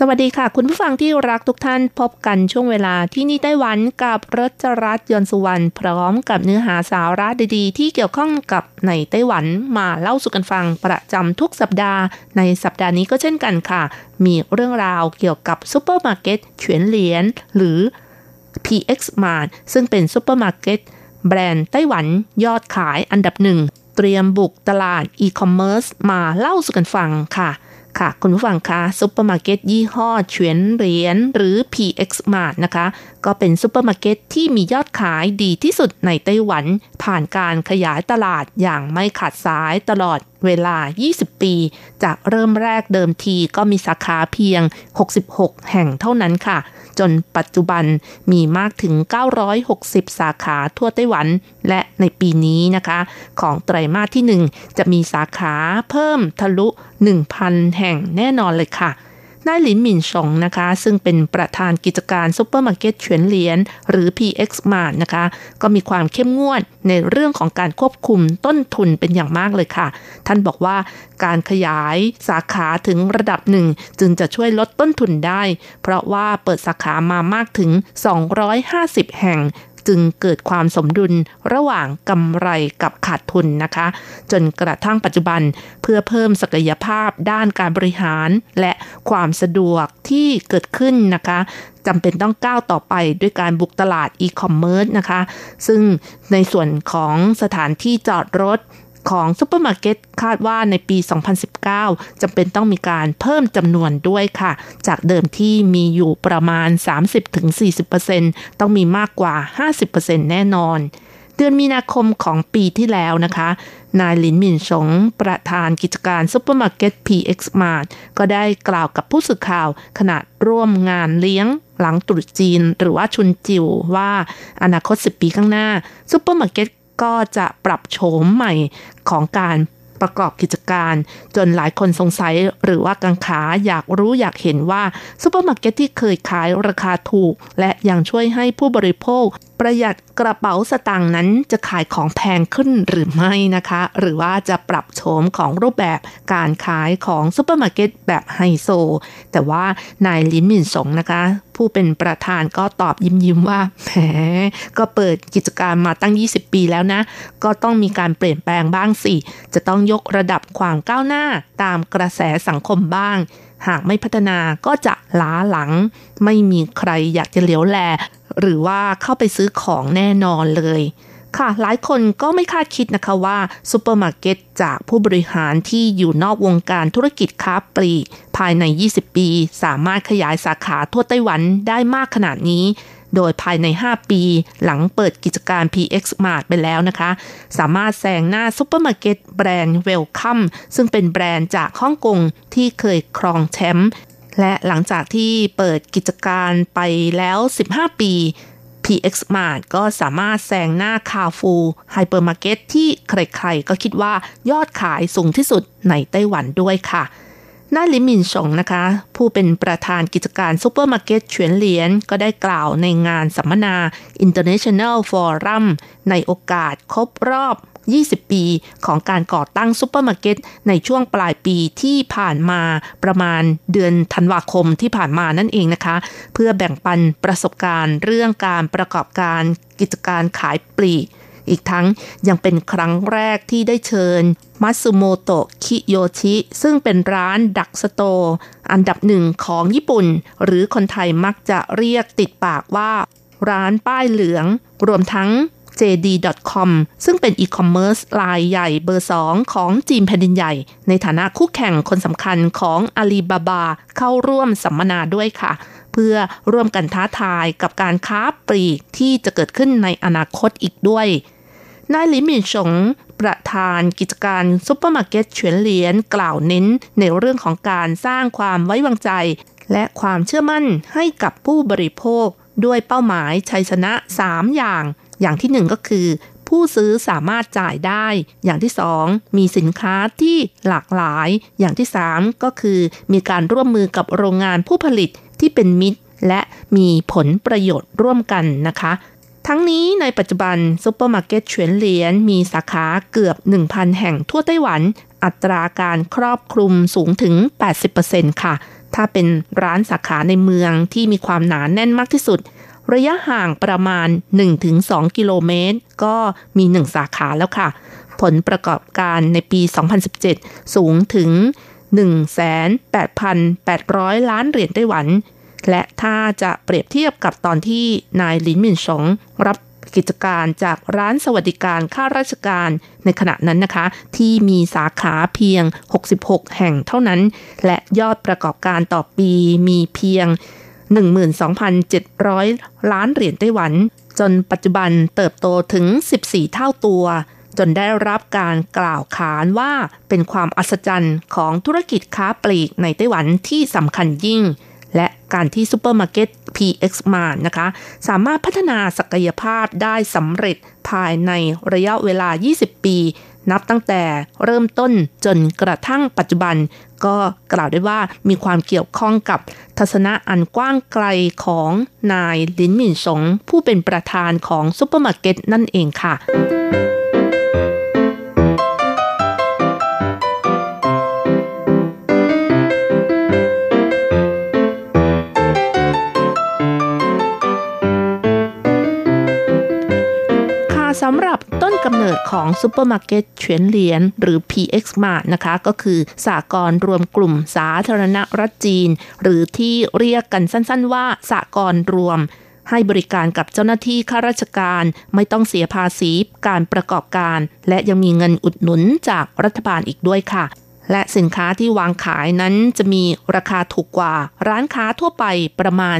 สวัสดีค่ะ คุณผู้ฟังที่รักทุกท่านพบกันช่วงเวลาที่นี่ไต้หวันกับรจรัสยนสุวรรณพร้อมกับเนื้อหาสาระดีๆ ที่เกี่ยวข้องกับในไต้หวันมาเล่าสู่กันฟังประจำทุกสัปดาห์ ในสัปดาห์นี้ก็เช่นกันค่ะ มีเรื่องราวเกี่ยวกับซูเปอร์มาร์เก็ตเฉวียนเหลียนหรือ PX Mart ซึ่งเป็นซูเปอร์มาร์เก็ตแบรนด์ไต้หวันยอดขายอันดับหนึ่งเตรียมบุกตลาดอีคอมเมิร์ซมาเล่าสู่กันฟังค่ะ ค่ะ คุณผู้ฟังคะซุปเปอร์มาร์เก็ตยี่ห้อเฉวียนเหลียนหรือ PX Mart นะคะ ก็เป็นซุปเปอร์มาร์เก็ตที่มียอดขายดีที่สุดในไต้หวัน ผ่านการขยายตลาดอย่างไม่ขาดสายตลอดเวลา 20 ปี จากเริ่มแรกเดิมทีก็มีสาขาเพียง 66 แห่งเท่านั้นค่ะ จนปัจจุบันมีมากถึง 960 สาขาทั่วไต้หวัน และในปีนี้นะคะ ของไตรมาสที่ 1 จะมีสาขาเพิ่มทะลุ 1,000 แห่งแน่นอนเลยค่ะ นายหลินหมินชงนะคะ ซึ่งเป็นประธานกิจการซูเปอร์มาร์เก็ตเฉวียนเหลียนหรือ PX Mart นะคะ ก็มีความเข้มงวดในเรื่องของการควบคุมต้นทุนเป็นอย่างมากเลยค่ะ ท่านบอกว่าการขยายสาขาถึงระดับหนึ่ง จึงจะช่วยลดต้นทุนได้ เพราะว่าเปิดสาขามามากถึง 250 แห่ง จึงเกิดความสมดุลระหว่างกำไรกับขาดทุนนะคะ จนกระทั่งปัจจุบันเพื่อเพิ่มศักยภาพด้านการบริหารและความสะดวกที่เกิดขึ้นนะคะจำเป็นต้องก้าวต่อไปด้วยการบุกตลาดอีคอมเมิร์ซนะคะ ซึ่งในส่วนของสถานที่จอดรถ ของซูเปอร์มาร์เก็ตคาดว่าในปี 2019จำเป็นต้องมีการเพิ่มจำนวนด้วยค่ะ จากเดิมที่มีอยู่ประมาณ 30-40%ต้องมีมากกว่า 50%แน่นอนเดือนมีนาคมของปีที่แล้วนะคะ นายหลินหมินสงประธานกิจการซูเปอร์มาร์เก็ต PX Mart ก็ได้กล่าวกับผู้สื่อข่าวขณะร่วมงานเลี้ยงหลังตรุษจีนหรือว่า春酒ว่าอนาคต 10 ปีข้างหน้าซูเปอร์มาร์เก็ต ก็จะปรับโฉมใหม่ของการประกอบกิจการ จนหลายคนสงสัยหรือว่ากังขาอยากรู้อยากเห็นว่าซูเปอร์มาร์เก็ตที่เคยขายราคาถูก และยังช่วยให้ผู้บริโภคประหยัดกระเป๋าสตางค์นั้นจะขายของแพงขึ้นหรือไม่นะคะ หรือว่าจะปรับโฉมของรูปแบบการขายของซูเปอร์มาร์เก็ตแบบไฮโซ แต่ว่านายหลินหมินสงนะคะ ผู้เป็นประธานก็ตอบยิ้มยิ้มว่าแหมก็เปิดกิจการมาตั้ง 20 ปีแล้วนะ ก็ต้องมีการเปลี่ยนแปลงบ้างสิ จะต้องยกระดับความก้าวหน้าตามกระแสสังคมบ้างหากไม่พัฒนาก็จะล้าหลัง ไม่มีใครอยากจะเหลียวแล หรือว่าเข้าไปซื้อของแน่นอนเลย ค่ะ หลายคนก็ไม่คาดคิดนะคะว่าซูเปอร์มาร์เก็ตจากผู้บริหารที่อยู่นอกวงการธุรกิจค้าปลีกภายใน 20 ปี สามารถขยายสาขาทั่วไต้หวันได้มากขนาดนี้โดยภายใน 5 ปีหลังเปิดกิจการ PX Mart ไปแล้วนะคะ สามารถแซงหน้าซูเปอร์มาร์เก็ตแบรนด์ Wellcome ซึ่งเป็นแบรนด์จากฮ่องกงที่เคยครองแชมป์ และหลังจากที่เปิดกิจการไปแล้ว 15 ปี PX Mart ก็สามารถแซงหน้าคาร์ฟูร์ไฮเปอร์มาร์เก็ตที่ใครๆ ก็คิดว่ายอดขายสูงที่สุดในไต้หวันด้วยค่ะ นาลิมินชงนะคะ ผู้เป็นประธานกิจการซูเปอร์มาร์เก็ตเฉวียนเหลียนก็ได้กล่าวในงานสัมมนา International Forum ในโอกาสครบรอบ 20 ปีของการก่อตั้งซูเปอร์มาร์เก็ตในช่วงปลายปีที่ผ่านมาประมาณเดือนธันวาคมที่ผ่านมานั่นเองนะคะ เพื่อแบ่งปันประสบการณ์เรื่องการประกอบการกิจการขายปลีก อีกทั้งยังเป็นครั้งแรกที่ได้เชิญมัตสึโมโตะคิโยชิ ซึ่งเป็นร้านดักสโต อันดับหนึ่งของญี่ปุ่น หรือคนไทยมักจะเรียกติดปากว่า ร้านป้ายเหลือง รวมทั้ง JD.com ซึ่งเป็นอีคอมเมิร์ซรายใหญ่เบอร์ 2 ของจีนแผ่นดินใหญ่ ในฐานะคู่แข่งคนสำคัญของอาลีบาบาเข้าร่วมสัมมนาด้วยค่ะ เพื่อร่วมกันท้าทายกับการค้าปลีกที่จะเกิดขึ้นในอนาคตอีกด้วย นายหลินหมินสงประธานกิจการซุปเปอร์มาร์เก็ตเฉวียนเหลียนกล่าวเน้นในเรื่องของการสร้างความไว้วางใจ และความเชื่อมั่นให้กับผู้บริโภค ด้วยเป้าหมายชัยชนะ 3 อย่าง อย่างที่ 1 ก็คือ ผู้ซื้อสามารถจ่ายได้ อย่างที่ 2 มีสินค้าที่หลากหลาย อย่างที่ 3 ก็คือ มีการร่วมมือกับโรงงานผู้ผลิตที่เป็นมิตร และมีผลประโยชน์ร่วมกันนะคะ ทั้งนี้ในปัจจุบันซูเปอร์มาร์เก็ตเฉวียนเหลียนมีสาขาเกือบ 1,000 แห่งทั่วไต้หวัน อัตราการครอบคลุมสูงถึง 80%ค่ะ ถ้าเป็นร้านสาขาในเมืองที่มีความหนาแน่นมากที่สุด ระยะห่างประมาณ 1-2 กิโลเมตร ก็มี 1 สาขาแล้วค่ะ ผลประกอบการในปี 2017 สูงถึง 18,800 ล้านเหรียญไต้หวัน และถ้าจะเปรียบเทียบกับตอนที่นายลินมินสงรับกิจการจากร้านสวัสดิการข้าราชการในขณะนั้นนะคะ ที่มีสาขาเพียง 66 แห่งเท่านั้น และยอดประกอบการต่อปีมีเพียง 12,700 ล้านเหรียญไต้หวัน จนปัจจุบันเติบโตถึง 14 เท่าตัว จนได้รับการกล่าวขานว่าเป็นความอัศจรรย์ของธุรกิจค้าปลีกในไต้หวันที่สำคัญยิ่ง และการที่ซูเปอร์มาร์เก็ต PX Mart นะคะ สามารถพัฒนาศักยภาพได้สำเร็จภายในระยะเวลา 20 ปี นับตั้งแต่เริ่มต้นจนกระทั่งปัจจุบัน ก็กล่าวได้ว่ามีความเกี่ยวข้องกับทัศนะอันกว้างไกลของนายลินหมินสง ผู้เป็นประธานของซูเปอร์มาร์เก็ตนั่นเองค่ะ สำหรับต้นกำเนิดของซูเปอร์มาร์เก็ตเฉวียนเหลียนหรือ PX Mart นะคะ ก็คือสหกรณ์รวมกลุ่มสาธารณรัฐจีน หรือที่เรียกกันสั้นๆว่าสหกรณ์รวม ให้บริการกับเจ้าหน้าที่ข้าราชการ ไม่ต้องเสียภาษีการประกอบการ และยังมีเงินอุดหนุนจากรัฐบาลอีกด้วยค่ะและสินค้าที่วางขายนั้นจะมีราคาถูกกว่าร้านค้าทั่วไปประมาณ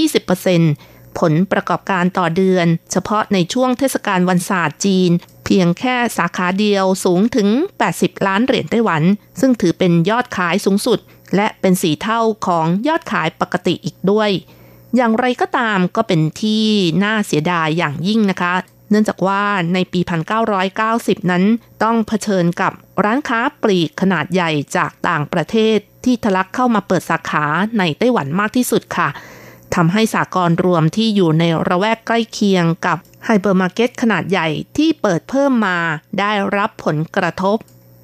10-20% ผลประกอบการต่อเดือน เฉพาะในช่วงเทศกาลวันศาสตร์จีน เพียงแค่สาขาเดียวสูงถึง 80 ล้านเหรียญไต้หวัน ซึ่งถือเป็นยอดขายสูงสุด และเป็นสีเท่าของยอดขายปกติอีกด้วย อย่างไรก็ตามก็เป็นที่น่าเสียดายอย่างยิ่งนะคะ เนื่องจากว่าในปี 1990 นั้นต้องเผชิญกับร้านค้าปลีกขนาดใหญ่จากต่างประเทศที่ทะลักเข้ามาเปิดสาขาในไต้หวันมากที่สุดค่ะ ทำให้สหกรณ์รวมที่อยู่ในละแวกใกล้เคียงกับไฮเปอร์มาร์เก็ตขนาดใหญ่ที่เปิดเพิ่มมาได้รับผลกระทบ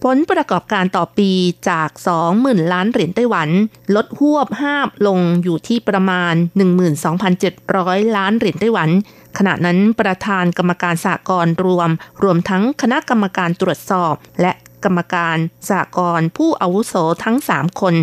ผลประกอบการต่อปีจาก 20,000 ล้านเหรียญไต้หวัน ลดฮวบฮาบลงอยู่ที่ประมาณ 12,700 ล้านเหรียญไต้หวัน ขณะนั้นประธานกรรมการสหกรณ์รวม รวมทั้งคณะกรรมการตรวจสอบ และกรรมการสหกรณ์ผู้อาวุโสทั้ง 3 คน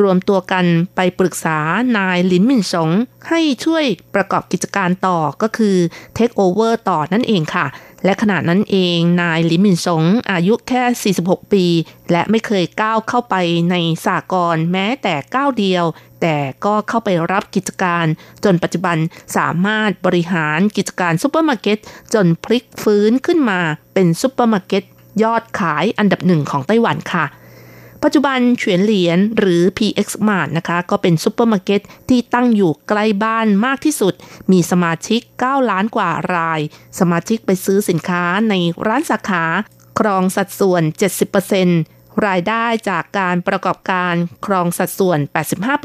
รวมตัวกันไปปรึกษานายลินหมินสงให้ช่วยประกอบกิจการต่อก็คือเทคโอเวอร์ต่อนั่นเองค่ะ และขณะนั้นเองนายลินหมินสงอายุแค่ 46 ปี และไม่เคยก้าวเข้าไปในสหกรณ์แม้แต่ก้าวเดียว แต่ก็เข้าไปรับกิจการ จนปัจจุบันสามารถบริหารกิจการซูเปอร์มาร์เก็ตจนพลิกฟื้นขึ้นมาเป็นซูเปอร์มาร์เก็ตยอดขายอันดับหนึ่งของไต้หวันค่ะ ปัจจุบันเฉวียนเหลียนหรือ PX Mart นะคะก็เป็นซูเปอร์มาร์เก็ตที่ตั้งอยู่ใกล้บ้านมากที่สุด มีสมาชิก 9 ล้านกว่าราย สมาชิกไปซื้อสินค้าในร้านสาขา ครองสัดส่วน 70%รายได้จากการประกอบการครองสัดส่วน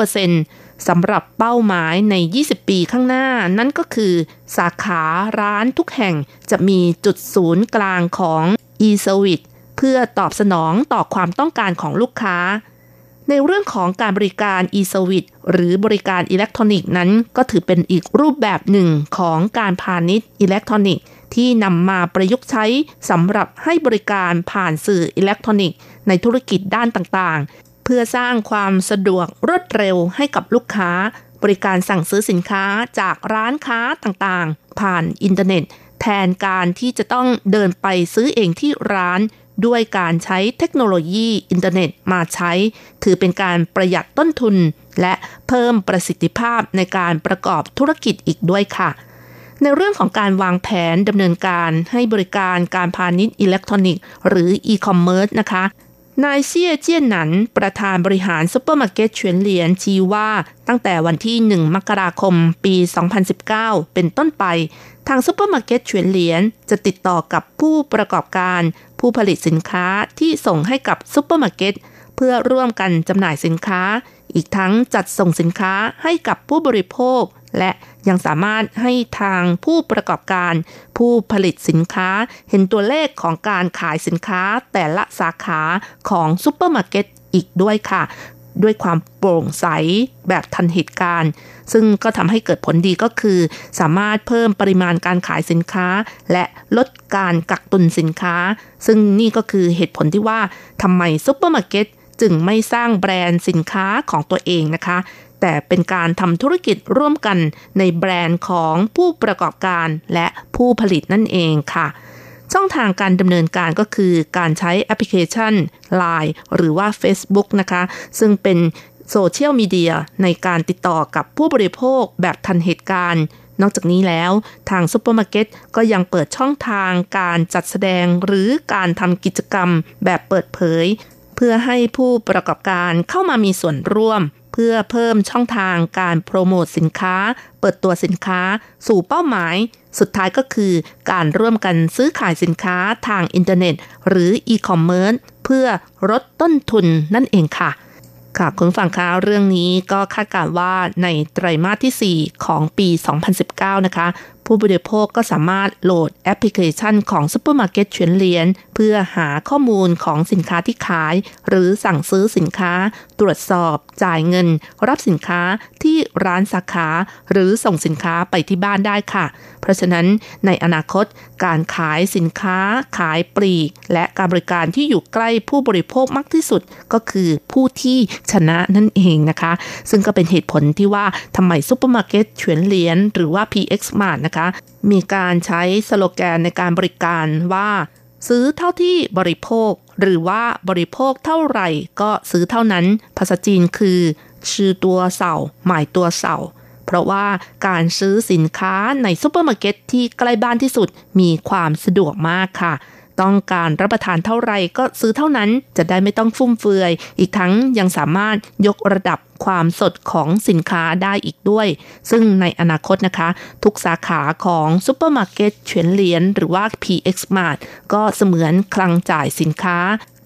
85%สำหรับเป้าหมายใน 20 ปีข้างหน้า นั่นก็คือ สาขาร้านทุกแห่งจะมีจุดศูนย์กลางของ e-service เพื่อตอบสนองต่อความต้องการของลูกค้า ในเรื่องของการบริการ e-service หรือบริการอิเล็กทรอนิกส์นั้น ก็ถือเป็นอีกรูปแบบหนึ่งของการพาณิชย์อิเล็กทรอนิกส์ที่นำมาประยุกต์ใช้สำหรับให้บริการผ่านสื่ออิเล็กทรอนิกส์ในธุรกิจด้านต่างๆ เพื่อสร้างความสะดวกรวดเร็วให้กับลูกค้า บริการสั่งซื้อสินค้าจากร้านค้าต่างๆ ผ่านอินเทอร์เน็ต แทนการที่จะต้องเดินไปซื้อเองที่ร้าน ด้วยการใช้เทคโนโลยีอินเทอร์เน็ตมาใช้ ถือเป็นการประหยัดต้นทุน และเพิ่มประสิทธิภาพในการประกอบธุรกิจอีกด้วยค่ะ ในเรื่องของการวางแผนดำเนินการให้บริการการพาณิชย์อิเล็กทรอนิกส์ หรืออีคอมเมิร์ซนะคะนายเซียเจี้ยนหนัน ประธานบริหารซุปเปอร์มาร์เก็ตเฉียนเหลียนชี้ว่าตั้งแต่วันที่ 1 มกราคมปี 2019 เป็นต้นไป ทางซุปเปอร์มาร์เก็ตเฉียนเหลียนจะติดต่อกับผู้ประกอบการ ผู้ผลิตสินค้าที่ส่งให้กับซุปเปอร์มาร์เก็ตเพื่อร่วมกันจำหน่ายสินค้า อีกทั้งจัดส่งสินค้าให้กับผู้บริโภค และยังสามารถให้ทางผู้ประกอบการ ผู้ผลิตสินค้าเห็นตัวเลขของการขายสินค้าแต่ละสาขาของซุปเปอร์มาร์เก็ตอีกด้วยค่ะ ด้วยความโปร่งใสแบบทันเหตุการณ์ ซึ่งก็ทำให้เกิดผลดีก็คือ สามารถเพิ่มปริมาณการขายสินค้า และลดการกักตุนสินค้า ซึ่งนี่ก็คือเหตุผลที่ว่าทำไมซุปเปอร์มาร์เก็ตจึงไม่สร้างแบรนด์สินค้าของตัวเองนะคะ แต่เป็นการทำธุรกิจร่วมกันในแบรนด์ของผู้ประกอบการและผู้ผลิตนั่นเองค่ะ ช่องทางการดำเนินการก็คือการใช้แอปพลิเคชัน Line หรือว่า Facebook นะคะ ซึ่งเป็นโซเชียลมีเดียในการติดต่อกับผู้บริโภคแบบทันเหตุการณ์ นอกจากนี้แล้วทางซูเปอร์มาร์เก็ตก็ยังเปิดช่องทางการจัดแสดงหรือการทำกิจกรรมแบบเปิดเผย เพื่อให้ผู้ประกอบการเข้ามามีส่วนร่วม เพื่อเพิ่มช่องทางการโปรโมทสินค้า เปิดตัวสินค้า สู่เป้าหมาย สุดท้ายก็คือการร่วมกันซื้อขายสินค้าทางอินเทอร์เน็ต หรืออีคอมเมิร์ซเพื่อลดต้นทุนนั่นเองค่ะ ค่ะคุณผู้ฟังคะเรื่องนี้ก็คาดการว่าในไตรมาสที่ 4 ของปี 2019 นะคะ ผู้บริโภคก็สามารถโหลดแอปพลิเคชันของซูเปอร์มาร์เก็ตเฉียนเหลียนเพื่อหาข้อมูลของสินค้าที่ขาย หรือสั่งซื้อสินค้า ตรวจสอบ จ่ายเงิน รับสินค้าที่ร้านสาขา หรือส่งสินค้าไปที่บ้านได้ค่ะ เพราะฉะนั้นในอนาคตการขายสินค้า ขายปลีก และการบริการที่อยู่ใกล้ผู้บริโภคมากที่สุดก็คือผู้ที่ชนะนั่นเองนะคะ ซึ่งก็เป็นเหตุผลที่ว่าทำไมซูเปอร์มาร์เก็ตเฉียนเหลียนหรือว่า PX Mart นะคะมีการใช้สโลแกนในการบริการว่า ซื้อเท่าที่บริโภค หรือว่าบริโภคเท่าไหร่ก็ซื้อเท่านั้น ภาษาจีนคือ吃多少買多少 เพราะว่าการซื้อสินค้าในซูเปอร์มาร์เก็ตที่ใกล้บ้านที่สุดมีความสะดวกมากค่ะ ต้องการรับประทานเท่าไหร่ก็ซื้อเท่านั้นจะได้ไม่ต้องฟุ่มเฟือย อีกทั้งยังสามารถยกระดับความสดของสินค้าได้อีกด้วย ซึ่งในอนาคตนะคะ ทุกสาขาของซูเปอร์มาร์เก็ตเฉียนเหลียนหรือว่า PX Mart ก็เสมือนคลังจ่ายสินค้า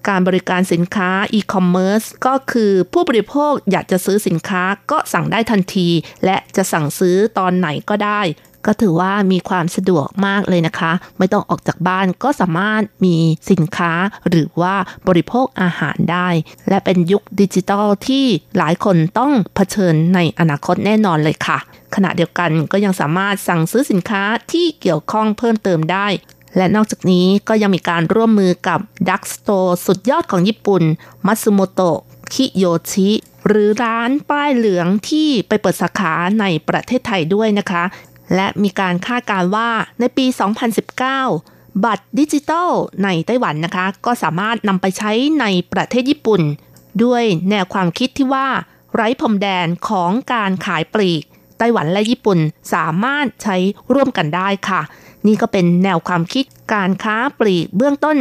การบริการสินค้าอีคอมเมิร์ซก็คือผู้บริโภคอยากจะซื้อสินค้าก็สั่งได้ทันที และจะสั่งซื้อตอนไหนก็ได้ ก็ถือว่ามีความสะดวกมากเลยนะคะ ไม่ต้องออกจากบ้านก็สามารถมีสินค้าหรือว่าบริโภคอาหารได้ และเป็นยุคดิจิทัลที่หลายคนต้องเผชิญในอนาคตแน่นอนเลยค่ะ ขณะเดียวกันก็ยังสามารถสั่งซื้อสินค้าที่เกี่ยวข้องเพิ่มเติมได้และนอกจากนี้ก็ยังมีการร่วมมือกับดักสโตร์สุดยอดของญี่ปุ่น มัตสึโมโตะ คิโยชิ หรือร้านป้ายเหลืองที่ไปเปิดสาขาในประเทศไทยด้วยนะคะ และมีการคาดการณ์ว่าในปี 2019 บัตรดิจิทัลในไต้หวันนะคะ ก็สามารถนำไปใช้ในประเทศญี่ปุ่น ด้วยแนวความคิดที่ว่า ไร้พรมแดนของการขายปลีก ไต้หวันและญี่ปุ่นสามารถใช้ร่วมกันได้ค่ะ นี่ก็เป็นแนวความคิดการค้าปลีกเบื้องต้น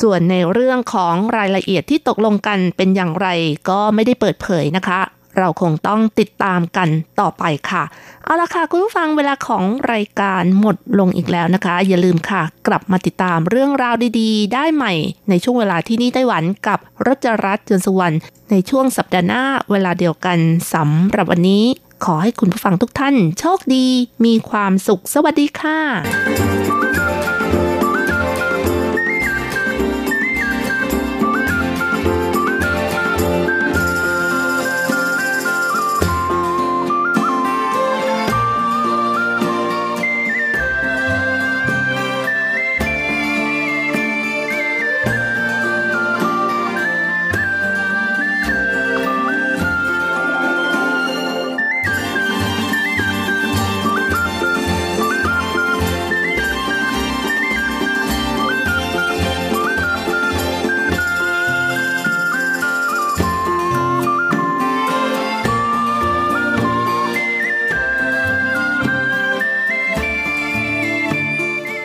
ส่วนในเรื่องของรายละเอียดที่ตกลงกันเป็นอย่างไรก็ไม่ได้เปิดเผยนะคะ เราคงต้องติดตามกันต่อไปค่ะ เอาละค่ะ คุณผู้ฟังเวลาของรายการหมดลงอีกแล้วนะคะ อย่าลืมค่ะ กลับมาติดตามเรื่องราวดีๆ ได้ใหม่ ในช่วงเวลาที่นี่ไต้หวันกับรัจรัสจนสุวรรณในช่วงสัปดาห์หน้าเวลาเดียวกันสำหรับวันนี้ ขอให้คุณผู้ฟังทุกท่าน โชคดี มีความสุขสวัสดีค่ะ